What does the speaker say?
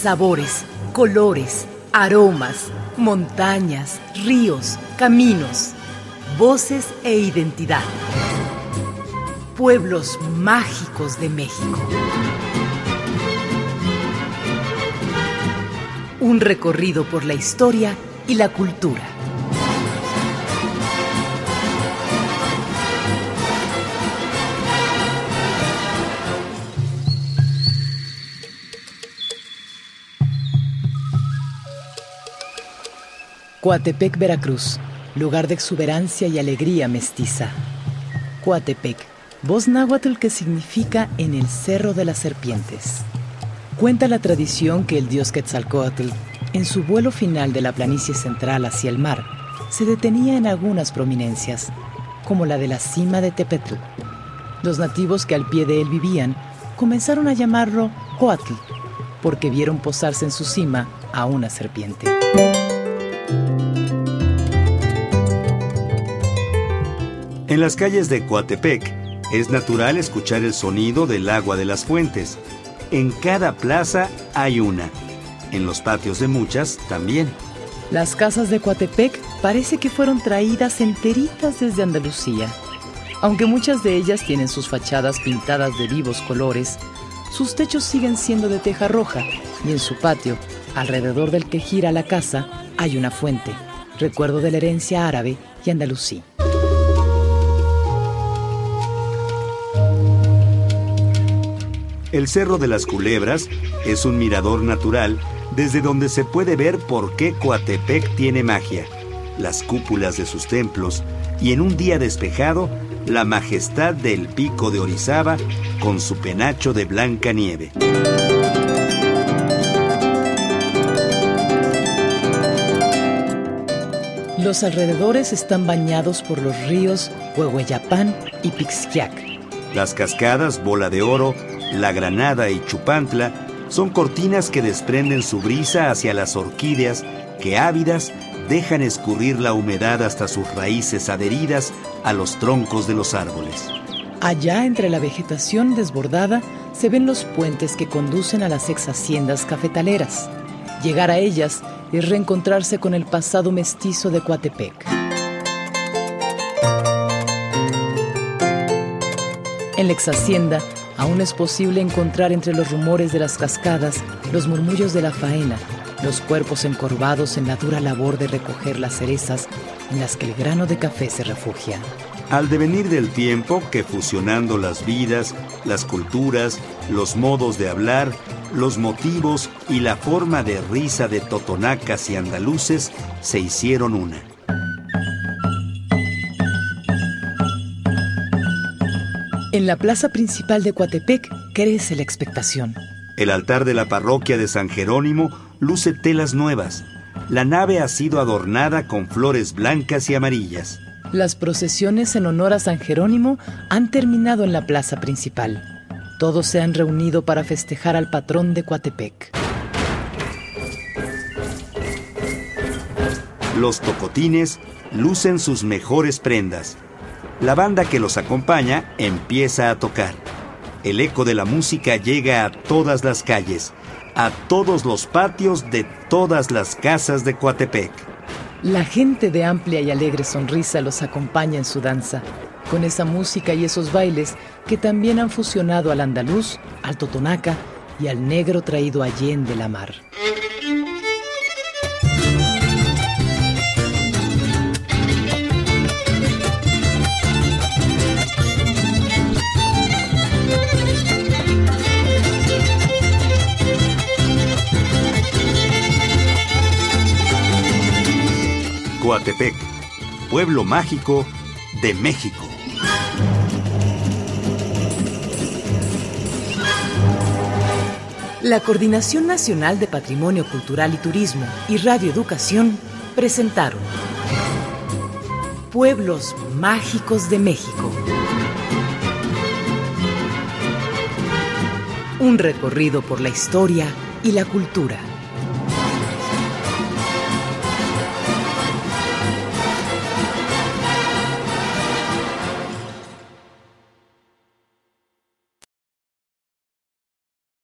sabores, colores, aromas, montañas, ríos, caminos, voces e identidad. Pueblos mágicos de México. Un recorrido por la historia y la cultura. Coatepec, Veracruz, lugar de exuberancia y alegría mestiza. Coatepec, voz náhuatl que significa en el Cerro de las Serpientes. Cuenta la tradición que el dios Quetzalcoatl, en su vuelo final de la planicie central hacia el mar, se detenía en algunas prominencias, como la de la cima de Tepetl. Los nativos que al pie de él vivían comenzaron a llamarlo Coatl, porque vieron posarse en su cima a una serpiente. En las calles de Coatepec es natural escuchar el sonido del agua de las fuentes. En cada plaza hay una. En los patios de muchas también. Las casas de Coatepec parece que fueron traídas enteritas desde Andalucía. Aunque muchas de ellas tienen sus fachadas pintadas de vivos colores, sus techos siguen siendo de teja roja y en su patio, alrededor del que gira la casa, hay una fuente, recuerdo de la herencia árabe y andalusí. El Cerro de las Culebras es un mirador natural desde donde se puede ver por qué Coatepec tiene magia, las cúpulas de sus templos y en un día despejado, la majestad del pico de Orizaba con su penacho de blanca nieve. Los alrededores están bañados por los ríos Huehueyapán y Pixquiac. Las cascadas Bola de Oro la Granada y Chupantla son cortinas que desprenden su brisa hacia las orquídeas que ávidas dejan escurrir la humedad hasta sus raíces adheridas a los troncos de los árboles. Allá entre la vegetación desbordada se ven los puentes que conducen a las ex haciendas cafetaleras. Llegar a ellas es reencontrarse con el pasado mestizo de Coatepec. En la ex hacienda aún es posible encontrar entre los rumores de las cascadas los murmullos de la faena, los cuerpos encorvados en la dura labor de recoger las cerezas en las que el grano de café se refugia. Al devenir del tiempo que fusionando las vidas, las culturas, los modos de hablar, los motivos y la forma de risa de totonacas y andaluces se hicieron una. En la plaza principal de Coatepec crece la expectación. El altar de la parroquia de San Jerónimo luce telas nuevas. La nave ha sido adornada con flores blancas y amarillas. Las procesiones en honor a San Jerónimo han terminado en la plaza principal. Todos se han reunido para festejar al patrón de Coatepec. Los tocotines lucen sus mejores prendas. La banda que los acompaña empieza a tocar. El eco de la música llega a todas las calles, a todos los patios de todas las casas de Coatepec. La gente de amplia y alegre sonrisa los acompaña en su danza, con esa música y esos bailes que también han fusionado al andaluz, al totonaca y al negro traído allende la mar. Coatepec, pueblo mágico de México. La Coordinación Nacional de Patrimonio Cultural y Turismo y Radio Educación presentaron Pueblos Mágicos de México. Un recorrido por la historia y la cultura.